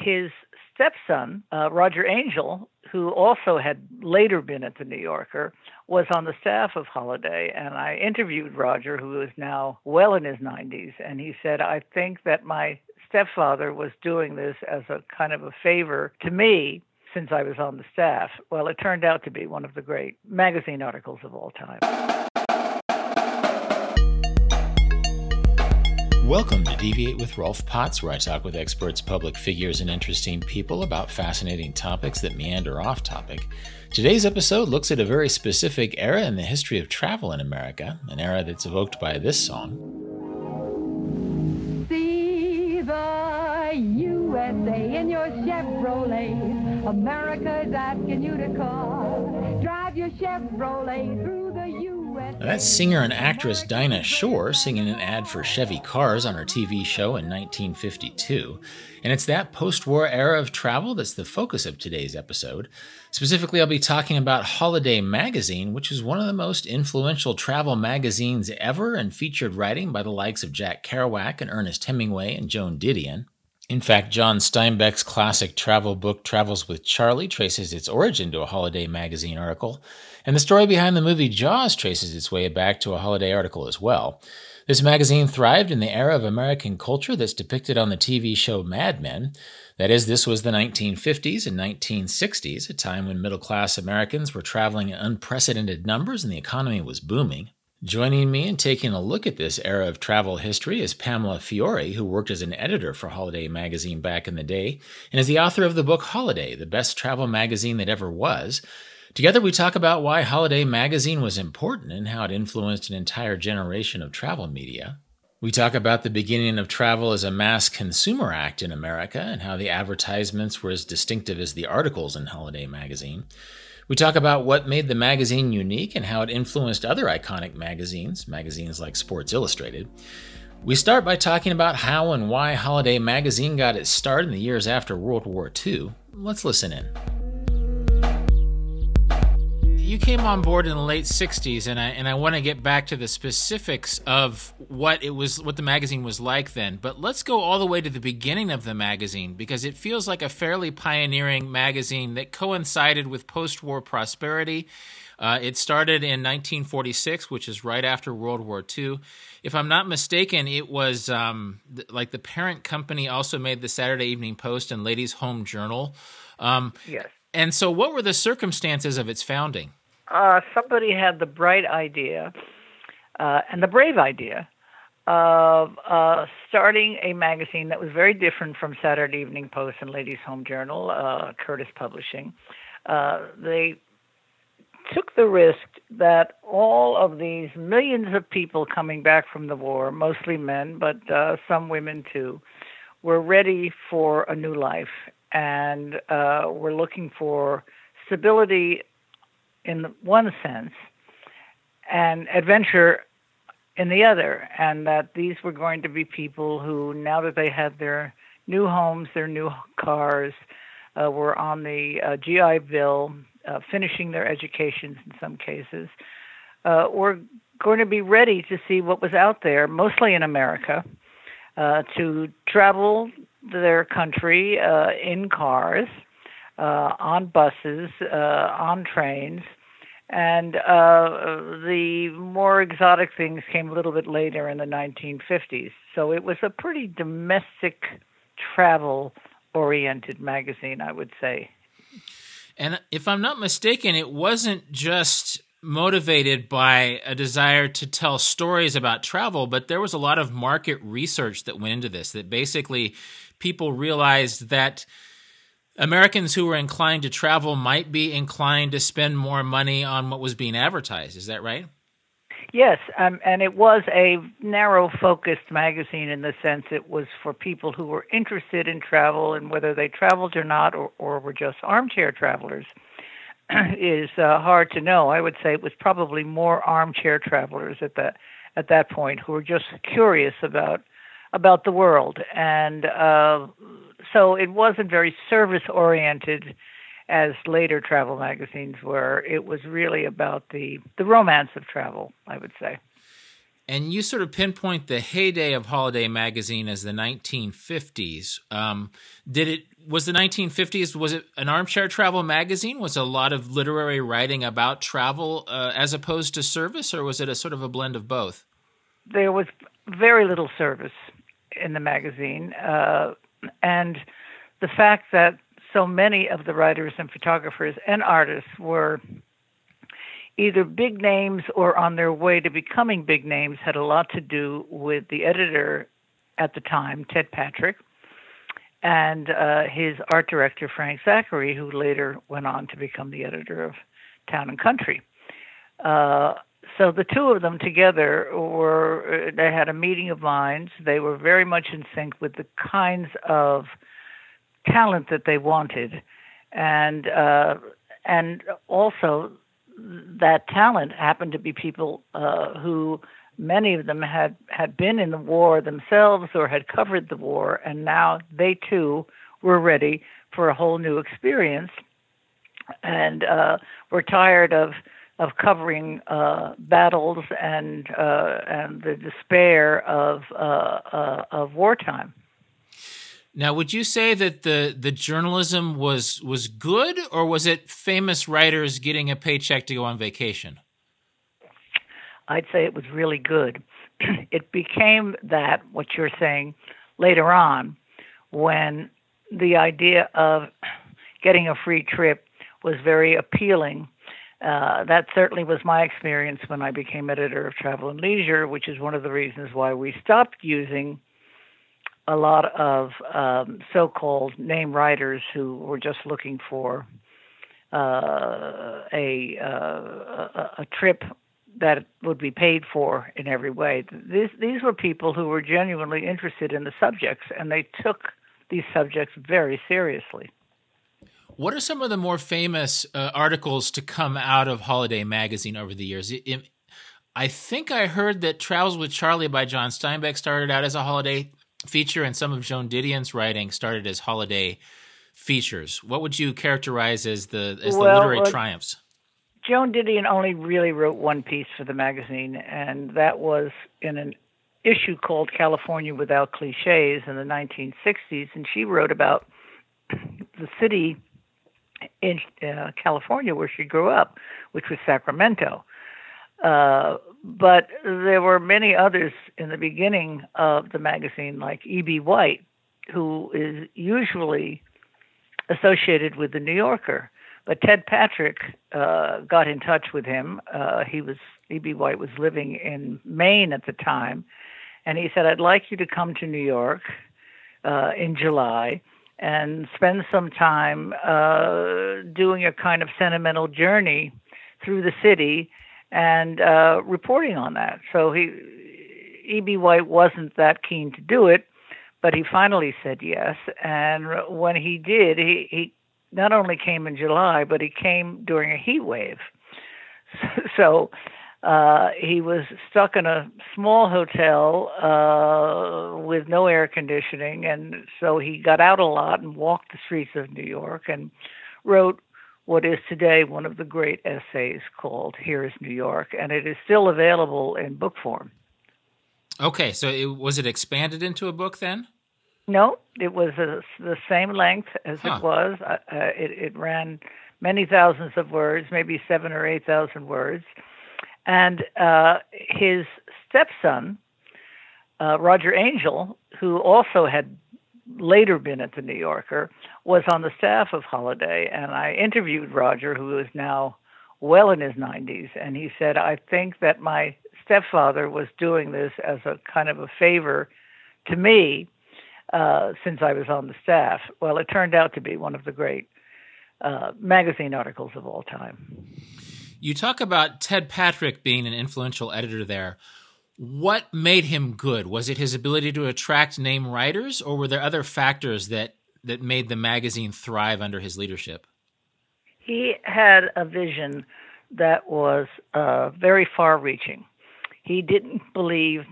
his stepson, uh, Roger Angell, who also had later been at the New Yorker, was on the staff of Holiday. And I interviewed Roger, who is now well in his 90s, and he said, I think that my stepfather was doing this as a kind of a favor to me since I was on the staff. Well, it turned out to be one of the great magazine articles of all time. Welcome to Deviate with Rolf Potts, where I talk with experts, public figures, and interesting people about fascinating topics that meander off topic. Today's episode looks at a very specific era in the history of travel in America, an era that's evoked by this song. See the USA in your Chevrolet. America's asking you to call. Drive your Chevrolet through the USA. Now, that's singer and actress Dinah Shore singing an ad for Chevy cars on her TV show in 1952. And it's that post war era of travel that's the focus of today's episode. Specifically, I'll be talking about Holiday Magazine, which is one of the most influential travel magazines ever and featured writing by the likes of Jack Kerouac and Ernest Hemingway and Joan Didion. In fact, John Steinbeck's classic travel book Travels with Charley traces its origin to a Holiday magazine article, and the story behind the movie Jaws traces its way back to a Holiday article as well. This magazine thrived in the era of American culture that's depicted on the TV show Mad Men. That is, this was the 1950s and 1960s, a time when middle class Americans were traveling in unprecedented numbers and the economy was booming. Joining me and taking a look at this era of travel history is Pamela Fiori, who worked as an editor for Holiday magazine back in the day and is the author of the book Holiday, the best travel magazine that ever was. Together, we talk about why Holiday magazine was important and how it influenced an entire generation of travel media. We talk about the beginning of travel as a mass consumer act in America and how the advertisements were as distinctive as the articles in Holiday magazine. We talk about what made the magazine unique and how it influenced other iconic magazines, magazines like Sports Illustrated. We start by talking about how and why Holiday magazine got its start in the years after World War II. Let's listen in you came on board in the late 60s and I and I want to get back to the specifics of what it was what the magazine was like then but let's go all the way to the beginning of the magazine because it feels like a fairly pioneering magazine that coincided with post-war prosperity. Uh, it started in 1946 which is right after World War II if I'm not mistaken it was um, th- like the parent company also made the Saturday Evening Post and Ladies Home Journal. Um, yes. and so what were the circumstances of its founding uh, somebody had the bright idea uh, and the brave idea of uh, starting a magazine that was very different from Saturday Evening Post and Ladies Home Journal, uh, Curtis Publishing. Uh, they took the risk that all of these millions of people coming back from the war, mostly men, but uh, some women too, were ready for a new life and uh, were looking for stability in one sense and adventure in the other, and that these were going to be people who, now that they had their new homes, their new cars, uh, were on the uh, GI Bill, uh, finishing their educations in some cases, uh, were going to be ready to see what was out there, mostly in America, uh, to travel their country uh, in cars uh, on buses, uh, on trains, and uh, the more exotic things came a little bit later in the 1950s. So it was a pretty domestic travel oriented magazine, I would say. And if I'm not mistaken, it wasn't just motivated by a desire to tell stories about travel, but there was a lot of market research that went into this, that basically people realized that Americans who were inclined to travel might be inclined to spend more money on what was being advertised. Is that right? Yes, um, and it was a narrow focused magazine in the sense it was for people who were interested in travel and whether they traveled or not or, or were just armchair travelers is uh, hard to know. I would say it was probably more armchair travelers at that at that point who were just curious about about the world and uh, so it wasn't very service oriented as later travel magazines were. It was really about the the romance of travel, I would say. and you sort of pinpoint the heyday of Holiday magazine as the 1950s. Um, did it was the 1950s? Was it an armchair travel magazine? Was a lot of literary writing about travel uh, as opposed to service, or was it a sort of a blend of both? There was very little service in the magazine, uh, and the fact that so many of the writers and photographers and artists were either big names or on their way to becoming big names had a lot to do with the editor at the time, Ted Patrick, and uh, his art director, Frank Zachary, who later went on to become the editor of Town and Country. Uh, so the two of them together were, uh, they had a meeting of minds. They were very much in sync with the kinds of talent that they wanted. And, uh, and also that talent happened to be people uh, who many of them had had been in the war themselves or had covered the war, and now they too were ready for a whole new experience, and uh, were tired of of covering uh, battles and uh, and the despair of uh, uh, of wartime. Now, would you say that the the journalism was was good, or was it famous writers getting a paycheck to go on vacation? I'd say it was really good. it became that what you're saying later on, when the idea of getting a free trip was very appealing. Uh, that certainly was my experience when I became editor of Travel and Leisure, which is one of the reasons why we stopped using a lot of um, so-called name writers who were just looking for uh, a, uh, a trip that would be paid for in every way. These these were people who were genuinely interested in the subjects, and they took these subjects very seriously. What are some of the more famous uh, articles to come out of Holiday Magazine over the years? It, it, I think I heard that Travels with Charley by John Steinbeck started out as a holiday feature, and some of Joan Didion's writing started as holiday features. What would you characterize as the as well, the literary uh, triumphs? Joan Didion only really wrote one piece for the magazine, and that was in an issue called California Without Cliches in the 1960s, and she wrote about the city in uh, California where she grew up, which was Sacramento. Uh, but there were many others in the beginning of the magazine, like E.B. White, who is usually associated with the New Yorker. But Ted Patrick uh, got in touch with him. Uh, he was E.B. White was living in Maine at the time, and he said, "I'd like you to come to New York uh, in July." And spend some time uh, doing a kind of sentimental journey through the city and uh, reporting on that. So he, E.B. White wasn't that keen to do it, but he finally said yes. And when he did, he, he not only came in July, but he came during a heat wave. So uh, he was stuck in a small hotel uh, with no air conditioning, and so he got out a lot and walked the streets of New York and wrote what is today one of the great essays called Here's New York, and it is still available in book form. Okay, so it, was it expanded into a book then? No, it was a, the same length as huh. it was. Uh, uh, it, it ran many thousands of words, maybe seven or eight thousand words. And uh, his stepson, uh, Roger Angell, who also had later been at the New Yorker, was on the staff of Holiday, and I interviewed Roger, who is now well in his 90s, and he said, I think that my stepfather was doing this as a kind of a favor to me uh, since I was on the staff. Well, it turned out to be one of the great uh, magazine articles of all time. You talk about Ted Patrick being an influential editor there. What made him good? Was it his ability to attract name writers, or were there other factors that, that made the magazine thrive under his leadership? He had a vision that was uh, very far reaching. He didn't believe,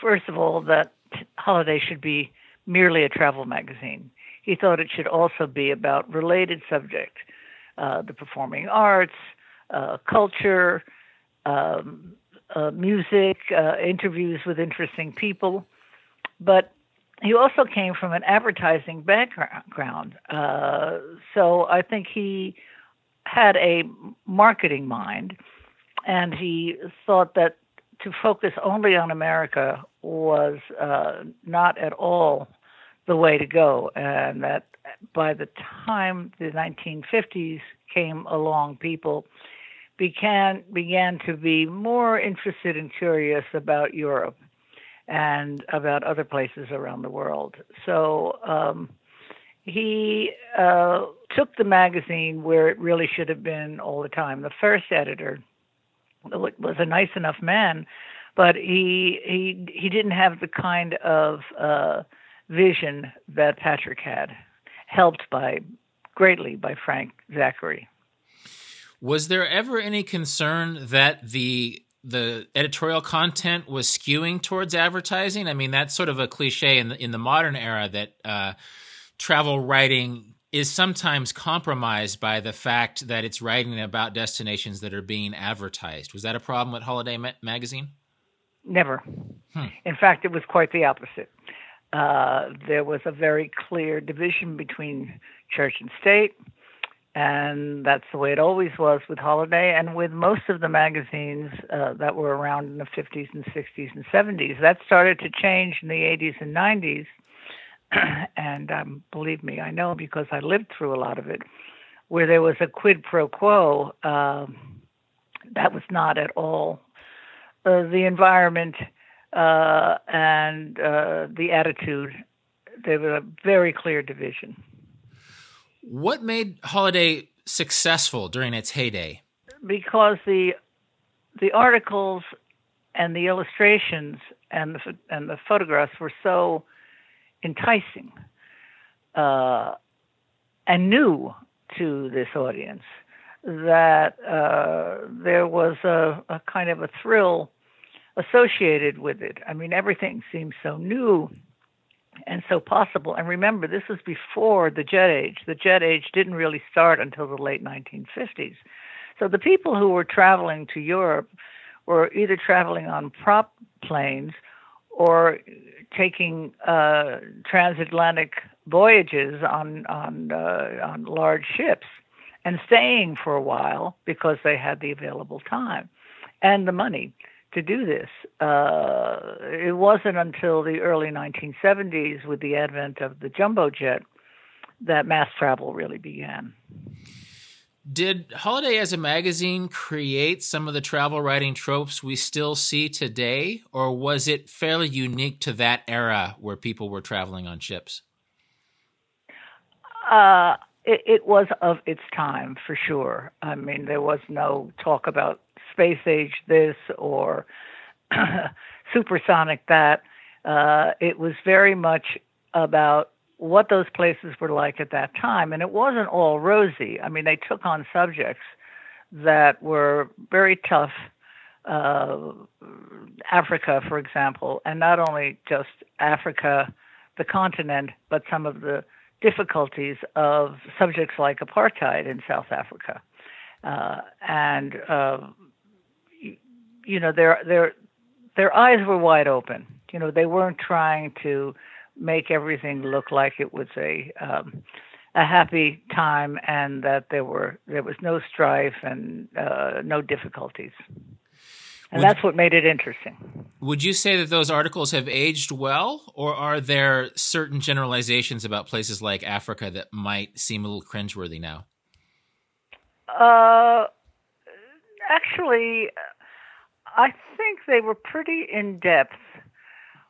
first of all, that Holiday should be merely a travel magazine. He thought it should also be about related subjects, uh, the performing arts, uh, culture, um, uh, music, uh, interviews with interesting people, but he also came from an advertising background. Uh, so I think he had a marketing mind, and he thought that to focus only on America was uh, not at all the way to go, and that by the time the 1950s came along, people began began to be more interested and curious about Europe and about other places around the world. So um, he uh, took the magazine where it really should have been all the time. The first editor was a nice enough man, but he he he didn't have the kind of uh, vision that Patrick had, helped by greatly by Frank Zachary. Was there ever any concern that the the editorial content was skewing towards advertising? I mean, that's sort of a cliche in the, in the modern era that uh, travel writing is sometimes compromised by the fact that it's writing about destinations that are being advertised. Was that a problem with Holiday Ma- Magazine? Never. Hmm. In fact, it was quite the opposite. Uh, there was a very clear division between church and state and that's the way it always was with Holiday and with most of the magazines uh, that were around in the 50s and 60s and 70s. That started to change in the 80s and 90s, and um, believe me, I know because I lived through a lot of it, where there was a quid pro quo. Uh, that was not at all uh, the environment uh, and uh, the attitude. There was a very clear division. What made Holiday successful during its heyday? Because the the articles and the illustrations and the and the photographs were so enticing uh, and new to this audience that uh, there was a, a, kind of a thrill associated with it. I mean, everything seems so new and so possible. And remember, this was before the jet age. The jet age didn't really start until the late 1950s. So the people who were traveling to Europe were either traveling on prop planes or taking uh, transatlantic voyages on on uh, on large ships and staying for a while because they had the available time and the money to do this. Uh, it wasn't until the early 1970s, with the advent of the jumbo jet, that mass travel really began. Did Holiday as a magazine create some of the travel writing tropes we still see today, or was it fairly unique to that era where people were traveling on ships? Uh, it, it was of its time for sure. I mean, there was no talk about space age this or supersonic that. Uh, it was very much about what those places were like at that time. And it wasn't all rosy. I mean, they took on subjects that were very tough. Uh, Africa, for example, and not only just Africa, the continent, but some of the difficulties of subjects like apartheid in South Africa. Uh, and uh, you know their their their eyes were wide open. You know they weren't trying to make everything look like it was a um, a happy time and that there were there was no strife and uh, no difficulties. And would, that's what made it interesting. Would you say that those articles have aged well, or are there certain generalizations about places like Africa that might seem a little cringeworthy now? Uh, actually, I think they were pretty in depth,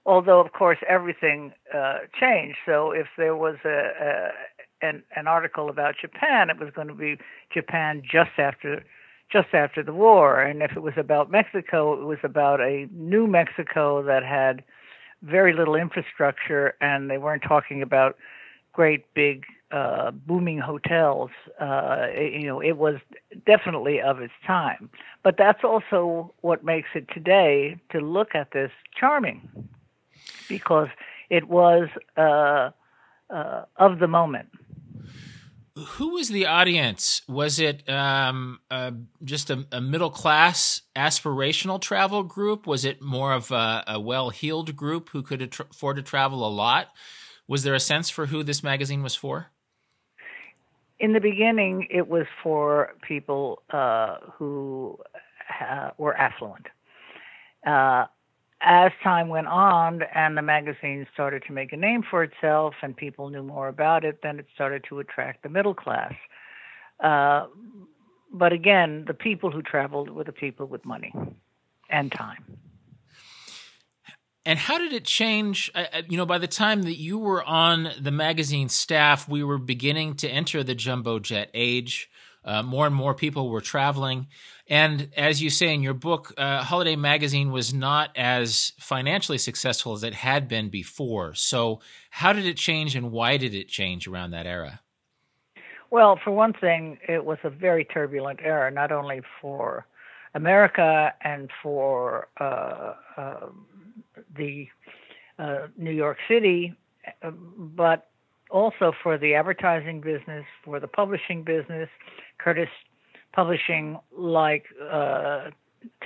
although of course everything uh, changed. So if there was a, a an, an article about Japan, it was going to be Japan just after just after the war, and if it was about Mexico, it was about a new Mexico that had very little infrastructure, and they weren't talking about great big uh, booming hotels. Uh, you know, it was definitely of its time. But that's also what makes it today to look at this charming, because it was uh, uh of the moment. who was the audience? Was it um, uh, just a, a, middle class aspirational travel group? Was it more of a, a well heeled group who could afford to travel a lot? Was there a sense for who this magazine was for? In the beginning, it was for people uh, who were affluent. Uh, as time went on and the magazine started to make a name for itself and people knew more about it, then it started to attract the middle class. Uh, but again, the people who traveled were the people with money and time. And how did it change? You know, by the time that you were on the magazine staff, we were beginning to enter the jumbo jet age. Uh, more and more people were traveling. And as you say in your book, uh, Holiday Magazine was not as financially successful as it had been before. So, how did it change and why did it change around that era? Well, for one thing, it was a very turbulent era, not only for America and for uh, uh, the uh, New York City, uh, but also for the advertising business, for the publishing business. Curtis publishing like uh,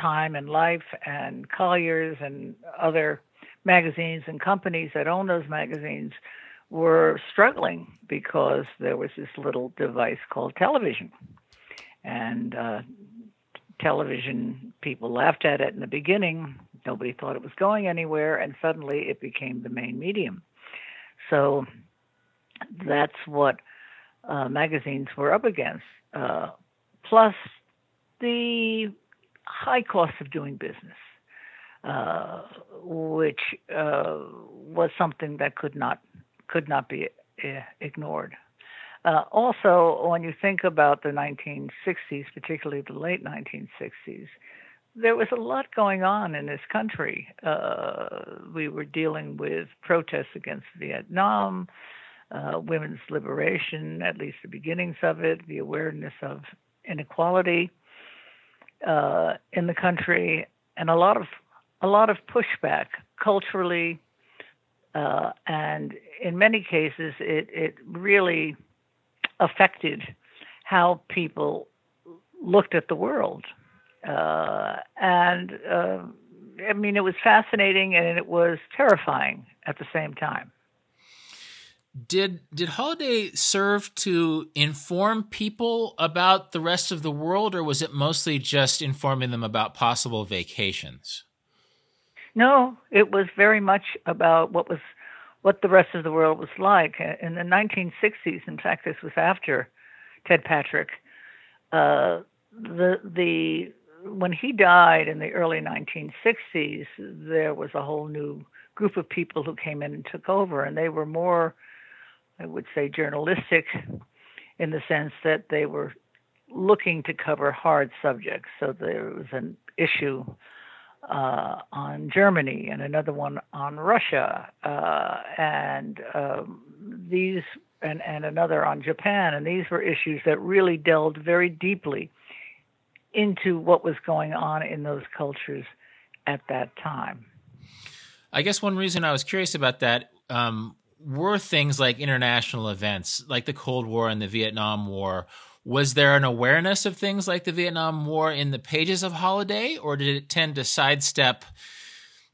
Time and Life and Collier's and other magazines and companies that own those magazines were struggling because there was this little device called television. And uh, television, people laughed at it in the beginning. Nobody thought it was going anywhere, and suddenly it became the main medium. So that's what uh, magazines were up against. Uh, plus the high cost of doing business, uh, which uh, was something that could not could not be uh, ignored. Uh, also, when you think about the 1960s, particularly the late 1960s, there was a lot going on in this country. Uh, we were dealing with protests against Vietnam, uh, women's liberation, at least the beginnings of it, the awareness of inequality uh, in the country, and a lot of a lot of pushback culturally, uh, and in many cases, it it really affected how people looked at the world. Uh, and uh, I mean, it was fascinating and it was terrifying at the same time. Did did holiday serve to inform people about the rest of the world or was it mostly just informing them about possible vacations? No it was very much about what was what the rest of the world was like. In the 1960s in fact this was after ted patrick uh, the the when he died in the early 1960s there was a whole new group of people who came in and took over and they were more I would say, journalistic in the sense that they were looking to cover hard subjects. So there was an issue uh, on Germany and another one on Russia, uh, and um, these and, and another on Japan, and these were issues that really delved very deeply into what was going on in those cultures at that time. I guess one reason I was curious about that um, were things like international events, like the Cold War and the Vietnam War. Was there an awareness of things like the Vietnam War in the pages of Holiday, or did it tend to sidestep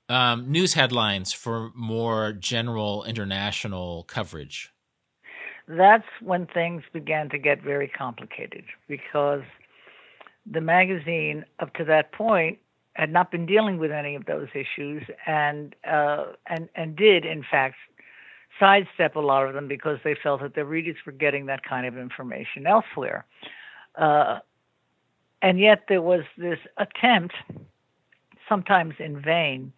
um, news headlines for more general international coverage? That's when things began to get very complicated because the magazine, up to that point, had not been dealing with any of those issues, and uh, and and did in fact sidestep a lot of them because they felt that their readers were getting that kind of information elsewhere. Uh, and yet there was this attempt, sometimes in vain,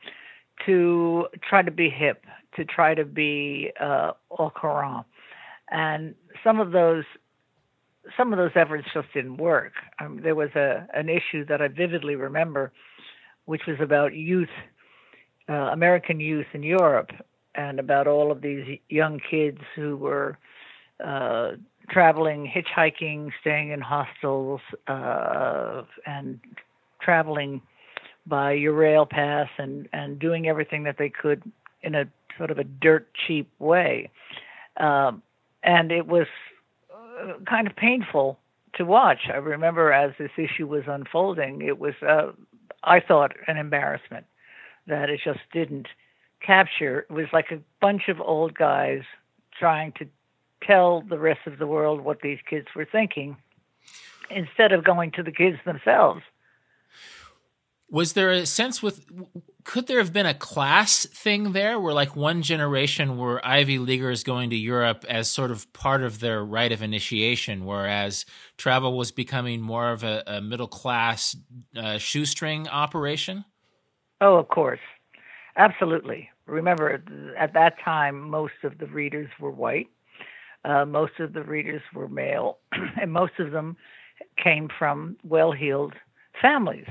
to try to be hip, to try to be uh, au courant, and some of those some of those efforts just didn't work. Um, there was a an issue that I vividly remember, which was about youth, uh, American youth in Europe, and about all of these young kids who were uh, traveling, hitchhiking, staying in hostels, uh, and traveling by Eurail Pass and, and doing everything that they could in a sort of a dirt cheap way. Um, and it was kind of painful to watch. I remember as this issue was unfolding, it was, uh, I thought, an embarrassment that it just didn't capture. It was like a bunch of old guys trying to tell the rest of the world what these kids were thinking instead of going to the kids themselves. Was there a sense with could there have been a class thing there where like one generation were Ivy Leaguers going to Europe as sort of part of their rite of initiation, whereas travel was becoming more of a, a middle class uh, shoestring operation? Oh, of course. Absolutely. Remember, at that time, most of the readers were white. Uh, most of the readers were male, and most of them came from well heeled families.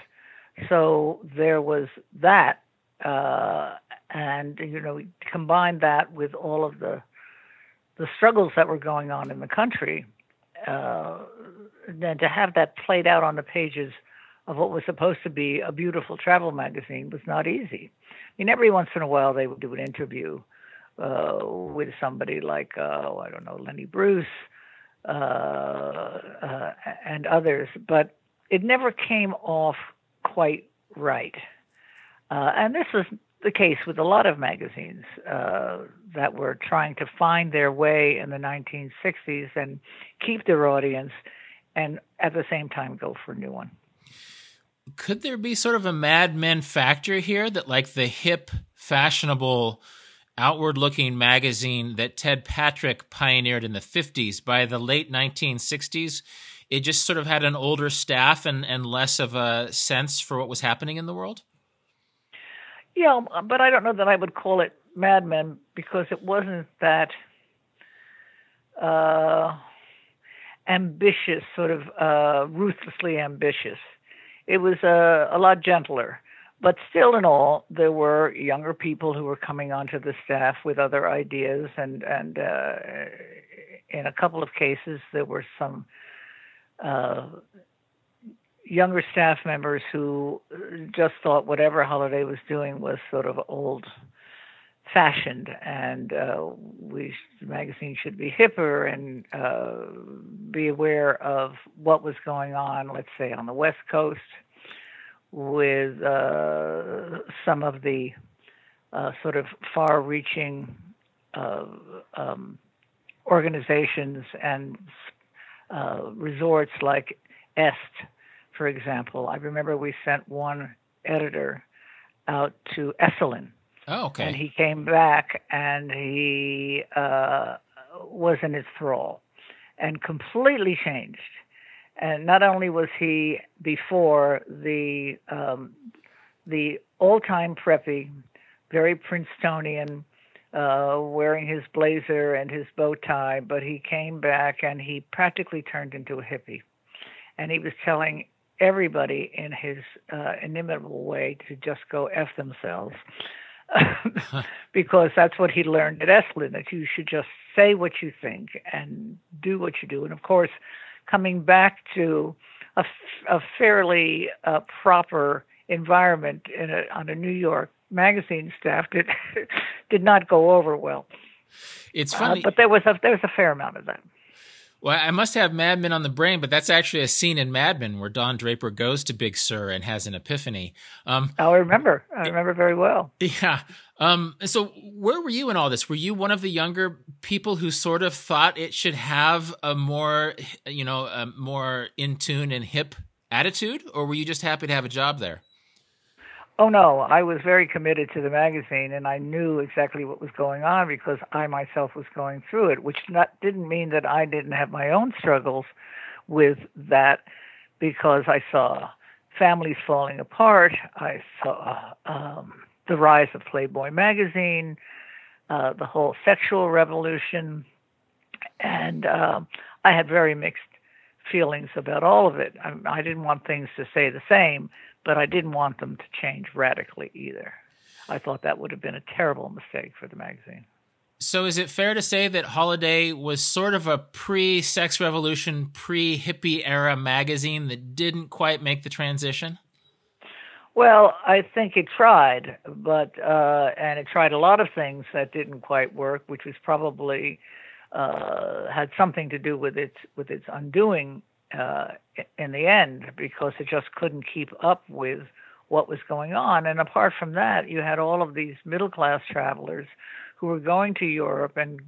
So there was that. Uh, and, you know, combined that with all of the the struggles that were going on in the country, uh, and to have that played out on the pages of what was supposed to be a beautiful travel magazine was not easy. I mean, every once in a while they would do an interview uh, with somebody like, uh, I don't know, Lenny Bruce uh, uh, and others, but it never came off quite right. Uh, and this was the case with a lot of magazines uh, that were trying to find their way in the 1960s and keep their audience and at the same time go for a new one could there be sort of a Mad Men factor here that, like, the hip, fashionable, outward looking magazine that Ted Patrick pioneered in the 50s, by the late 1960s, it just sort of had an older staff and, and less of a sense for what was happening in the world? Yeah, but I don't know that I would call it Mad Men because it wasn't that uh, ambitious, sort of uh, ruthlessly ambitious it was a, a lot gentler. But still, in all, there were younger people who were coming onto the staff with other ideas, and and uh, in a couple of cases, there were some uh, younger staff members who just thought whatever Holiday was doing was sort of old fashioned and uh, we the magazine should be hipper and uh, be aware of what was going on let's say on the west coast with uh, some of the uh, sort of far reaching uh, um, organizations and uh, resorts like est for example i remember we sent one editor out to Esalen Oh, okay. And he came back and he uh, was in his thrall and completely changed. And not only was he before the um, the old time preppy, very Princetonian, uh, wearing his blazer and his bow tie, but he came back and he practically turned into a hippie. And he was telling everybody in his uh, inimitable way to just go F themselves because that's what he learned at Esalen that you should just say what you think and do what you do. And of course, coming back to a, a fairly uh, proper environment in a, on a New York magazine staff did did not go over well. It's funny, uh, but there was a there was a fair amount of that. Well, I must have Mad Men on the brain, but that's actually a scene in Mad Men where Don Draper goes to Big Sur and has an epiphany. Um, oh, I remember. I remember very well. Yeah. Um, so, where were you in all this? Were you one of the younger people who sort of thought it should have a more, you know, a more in tune and hip attitude, or were you just happy to have a job there? Oh no, I was very committed to the magazine, and I knew exactly what was going on because I myself was going through it. Which not didn't mean that I didn't have my own struggles with that, because I saw families falling apart. I saw um, the rise of Playboy magazine, uh, the whole sexual revolution, and uh, I had very mixed feelings about all of it. I, I didn't want things to stay the same, but I didn't want them to change radically either. I thought that would have been a terrible mistake for the magazine. So, is it fair to say that Holiday was sort of a pre sex revolution, pre hippie era magazine that didn't quite make the transition? Well, I think it tried, but uh, and it tried a lot of things that didn't quite work, which was probably uh, had something to do with its with its undoing uh, in the end because it just couldn't keep up with what was going on. And apart from that, you had all of these middle class travelers who were going to Europe and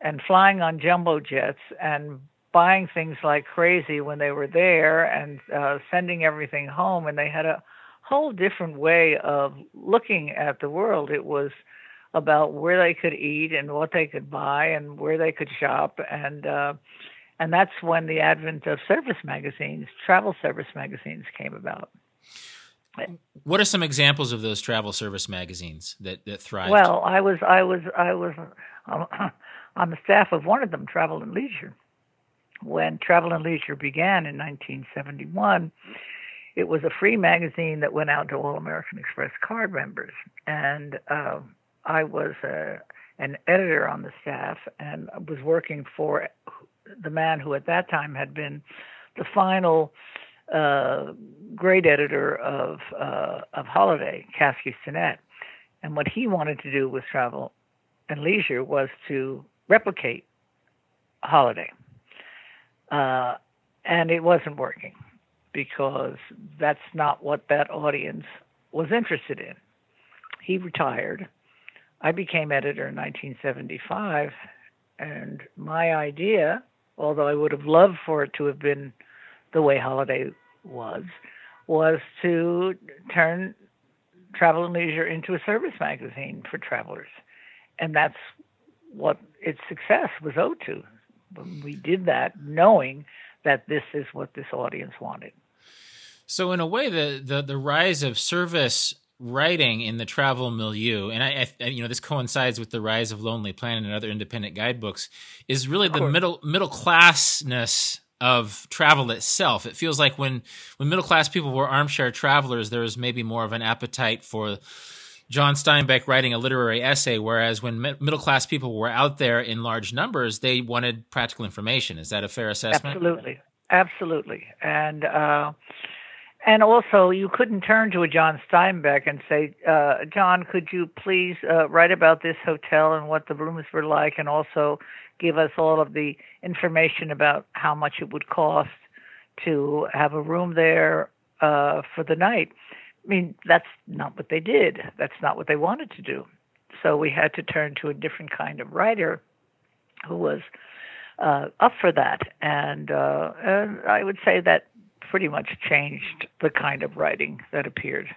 and flying on jumbo jets and buying things like crazy when they were there and uh, sending everything home. And they had a whole different way of looking at the world. It was about where they could eat and what they could buy and where they could shop and uh, and that's when the advent of service magazines, travel service magazines, came about. What are some examples of those travel service magazines that that thrived? Well, I was I was I was on the staff of one of them, Travel and Leisure. When Travel and Leisure began in 1971, it was a free magazine that went out to all American Express card members, and uh, I was uh, an editor on the staff and was working for the man who at that time had been the final uh, great editor of uh, of Holiday, Caskey Stinnett. And what he wanted to do with Travel and Leisure was to replicate Holiday. Uh, and it wasn't working because that's not what that audience was interested in. He retired. I became editor in 1975, and my idea, although I would have loved for it to have been the way Holiday was, was to turn Travel and Leisure into a service magazine for travelers. And that's what its success was owed to. We did that knowing that this is what this audience wanted. So, in a way, the, the, the rise of service writing in the travel milieu, and I, I, you know, this coincides with the rise of Lonely Planet and other independent guidebooks, is really the middle middle classness of travel itself. It feels like when when middle class people were armchair travelers, there was maybe more of an appetite for John Steinbeck writing a literary essay, whereas when middle class people were out there in large numbers, they wanted practical information. Is that a fair assessment? Absolutely, absolutely, and. Uh, and also, you couldn't turn to a John Steinbeck and say, uh, John, could you please uh, write about this hotel and what the rooms were like, and also give us all of the information about how much it would cost to have a room there uh, for the night. I mean, that's not what they did. That's not what they wanted to do. So we had to turn to a different kind of writer who was uh, up for that. And, uh, and I would say that pretty much changed the kind of writing that appeared.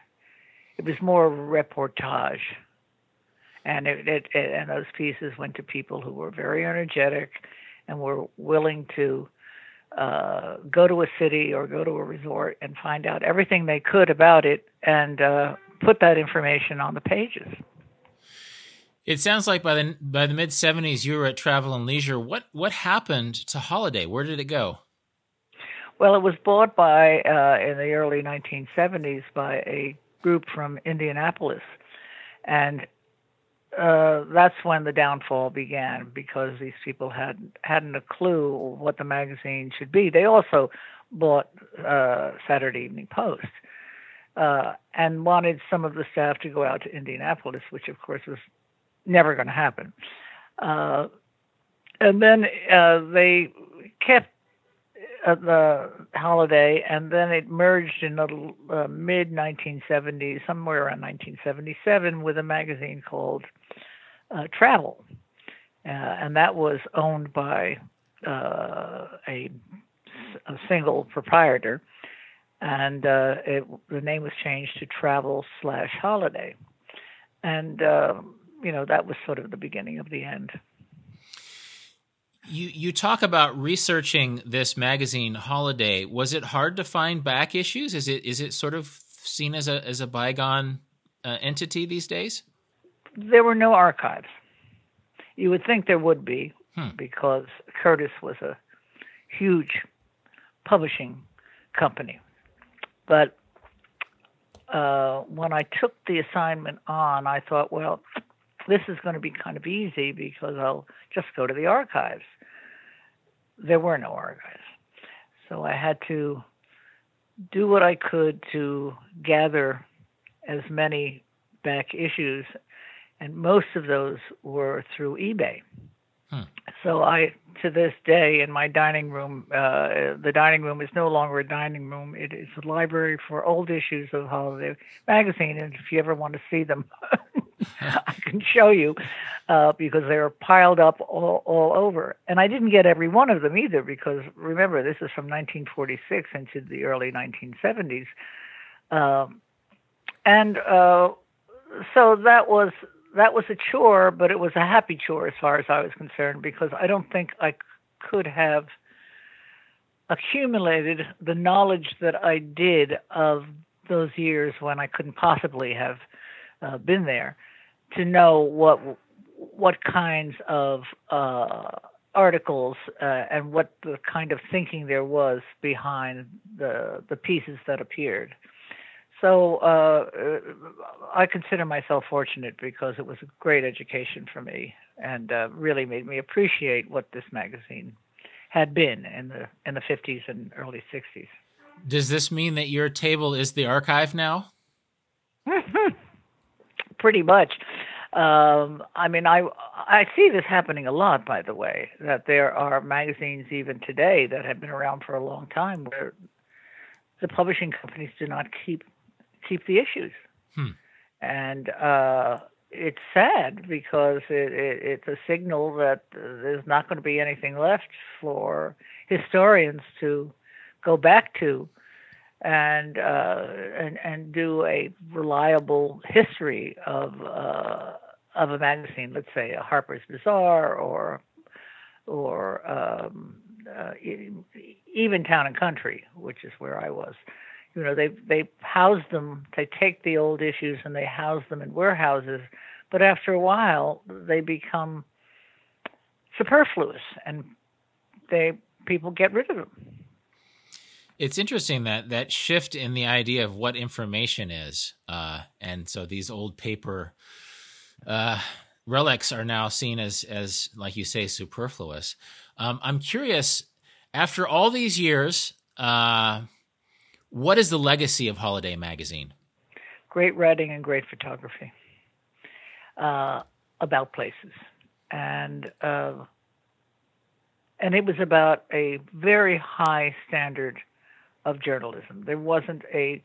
It was more reportage and it, it, it, and those pieces went to people who were very energetic and were willing to uh, go to a city or go to a resort and find out everything they could about it and uh, put that information on the pages. It sounds like by the by the mid '70s you were at Travel and Leisure. What what happened to Holiday? Where did it go? Well, it was bought by uh, in the early 1970s by a group from Indianapolis, and uh, that's when the downfall began because these people had hadn't a clue what the magazine should be. They also bought uh, Saturday Evening Post uh, and wanted some of the staff to go out to Indianapolis, which of course was never going to happen. Uh, and then uh, they kept the holiday, and then it merged in the uh, mid 1970s, somewhere around 1977, with a magazine called uh, Travel, uh, and that was owned by uh, a, a, single proprietor, and uh, it, the name was changed to Travel slash Holiday, and uh, you know that was sort of the beginning of the end. You you talk about researching this magazine Holiday. Was it hard to find back issues? Is it is it sort of seen as a as a bygone uh, entity these days? There were no archives. You would think there would be hmm. because Curtis was a huge publishing company. But uh, when I took the assignment on, I thought, well, this is going to be kind of easy because I'll just go to the archives there were no archives. So I had to do what I could to gather as many back issues, and most of those were through eBay. Hmm. So I, to this day, in my dining room, uh, the dining room is no longer a dining room. It is a library for old issues of Holiday Magazine, and if you ever want to see them, I can show you uh, because they're piled up all, all over. And I didn't get every one of them either because remember, this is from 1946 into the early 1970s. Um, and uh, so that was that was a chore, but it was a happy chore as far as I was concerned because I don't think I could have accumulated the knowledge that I did of those years when I couldn't possibly have uh, been there to know what what kinds of uh, articles uh, and what the kind of thinking there was behind the the pieces that appeared. So uh, I consider myself fortunate because it was a great education for me and uh, really made me appreciate what this magazine had been in the in the 50s and early 60s. Does this mean that your table is the archive now? Pretty much. Um, I mean, I I see this happening a lot, by the way. That there are magazines even today that have been around for a long time where the publishing companies do not keep keep the issues, hmm. and uh, it's sad because it, it, it's a signal that there's not going to be anything left for historians to go back to and uh, and and do a reliable history of uh, of a magazine, let's say a Harper's Bazaar or or um, uh, even Town and Country, which is where I was. You know, they they house them. They take the old issues and they house them in warehouses, but after a while they become superfluous and they people get rid of them. It's interesting that that shift in the idea of what information is, uh, and so these old paper uh, relics are now seen as as like you say superfluous. Um, I'm curious, after all these years, uh, what is the legacy of Holiday Magazine? Great writing and great photography uh, about places, and uh, and it was about a very high standard of journalism. There wasn't a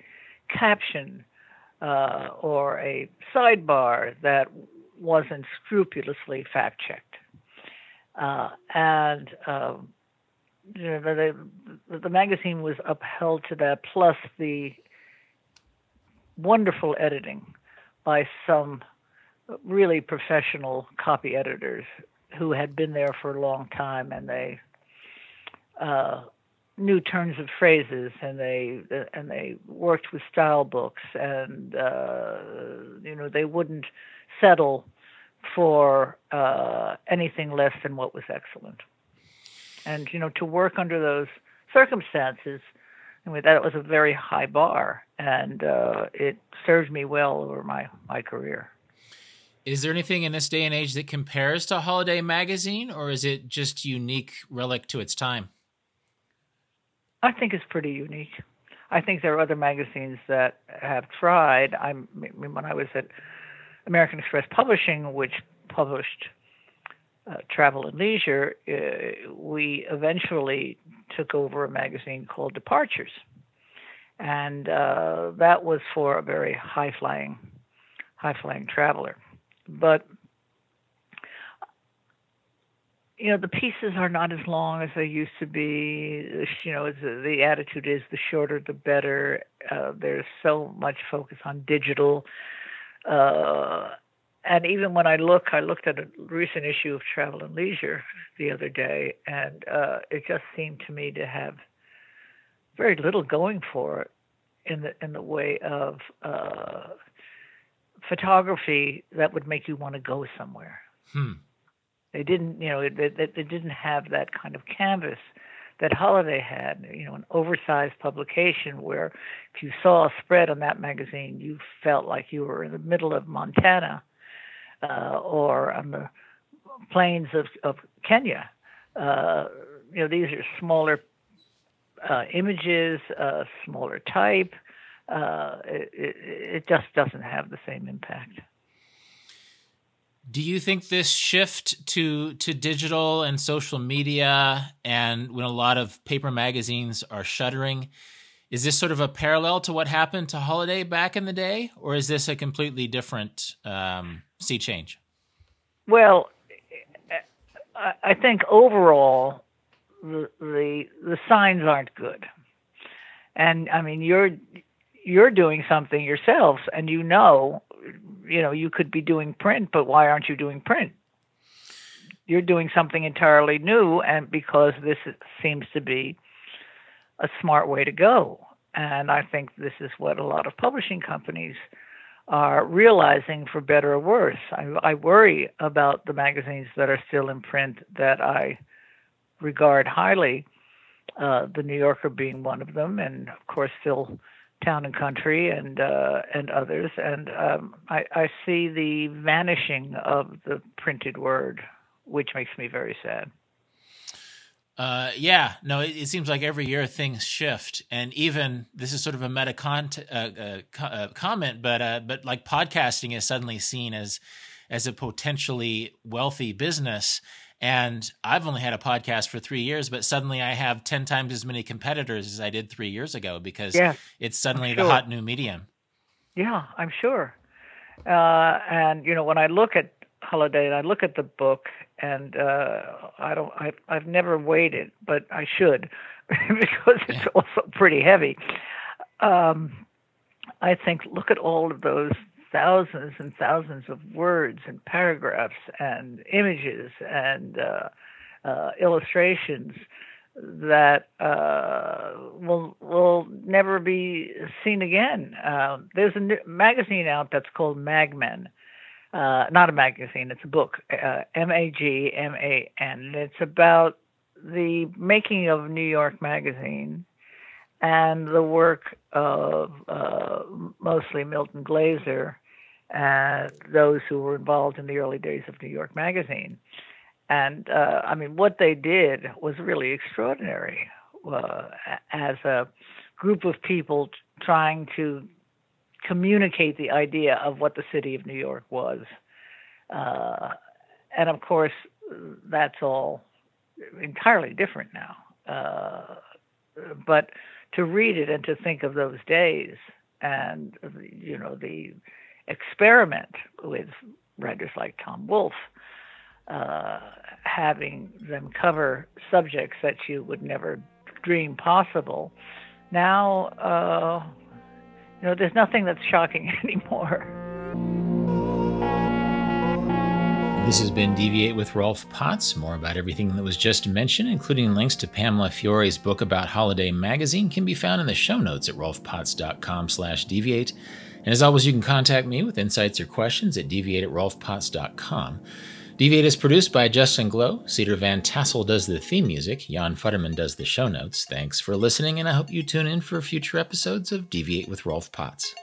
caption uh, or a sidebar that wasn't scrupulously fact checked. Uh, and um, you know, the, the, magazine was upheld to that, plus the wonderful editing by some really professional copy editors who had been there for a long time and they uh, new turns of phrases and they and they worked with style books and uh, you know they wouldn't settle for uh, anything less than what was excellent. And you know to work under those circumstances I mean, that was a very high bar and uh, it served me well over my my career. Is there anything in this day and age that compares to holiday magazine or is it just unique relic to its time I think it's pretty unique. I think there are other magazines that have tried. I mean, when I was at American Express Publishing, which published uh, Travel and Leisure, uh, we eventually took over a magazine called Departures, and uh, that was for a very high flying, high flying traveler. But you know the pieces are not as long as they used to be. You know the attitude is the shorter the better. Uh, there's so much focus on digital. Uh, and even when i look i looked at a recent issue of travel and leisure the other day and uh, it just seemed to me to have very little going for it in the in the way of uh, photography that would make you want to go somewhere. Hmm they didn't, you know, they, didn't have that kind of canvas that Holiday had, you know, an oversized publication where if you saw a spread on that magazine, you felt like you were in the middle of Montana uh, or on the plains of, of Kenya. Uh, you know, these are smaller uh, images, smaller type. Uh, it, it, it just doesn't have the same impact. Do you think this shift to to digital and social media, and when a lot of paper magazines are shuttering, is this sort of a parallel to what happened to Holiday back in the day, or is this a completely different um, sea change? Well, I think overall the, the the signs aren't good, and I mean you're you're doing something yourselves, and you know, you know, you could be doing print, but why aren't you doing print? You're doing something entirely new, and because this seems to be a smart way to go. And I think this is what a lot of publishing companies are realizing, for better or worse. I, I worry about the magazines that are still in print that I regard highly. Uh, the New Yorker being one of them, and of course, still Town and Country and uh, and others. And um, I, I see the vanishing of the printed word, which makes me very sad. Uh, yeah, no, it, it, seems like every year things shift, and even this is sort of a meta con- uh, uh, co- uh, comment, but uh, but like podcasting is suddenly seen as as a potentially wealthy business, and I've only had a podcast for three years, but suddenly I have ten times as many competitors as I did three years ago because yeah, it's suddenly sure. the hot new medium. Yeah, I'm sure. Uh, and you know, when I look at Holiday and I look at the book and uh, I don't. I've, I've never weighed it, but I should because it's also pretty heavy. Um, I think look at all of those thousands and thousands of words and paragraphs and images and uh, uh, illustrations that uh, will will never be seen again. Uh, there's a magazine out that's called Magman, uh, not a magazine, it's a book, uh, M A G M A N. It's about the making of New York Magazine and the work of uh, mostly Milton Glaser and those who were involved in the early days of New York Magazine. And uh, I mean, what they did was really extraordinary uh, as a group of people trying to communicate the idea of what the city of New York was. Uh, and of course, that's all entirely different now. Uh, but to read it and to think of those days and, you know, the experiment with writers like Tom Wolfe, uh, having them cover subjects that you would never dream possible. Now, uh, you know, there's nothing that's shocking anymore. This has been Deviate with Rolf Potts. More about everything that was just mentioned, including links to Pamela Fiori's book about Holiday Magazine, can be found in the show notes at rolfpotts.com slash deviate. And as always, you can contact me with insights or questions at deviate at rolfpotts.com. Deviate is produced by Justin Glow. Cedar Van Tassel does the theme music. Jan Futterman does the show notes. Thanks for listening, and I hope you tune in for future episodes of Deviate with Rolf Potts.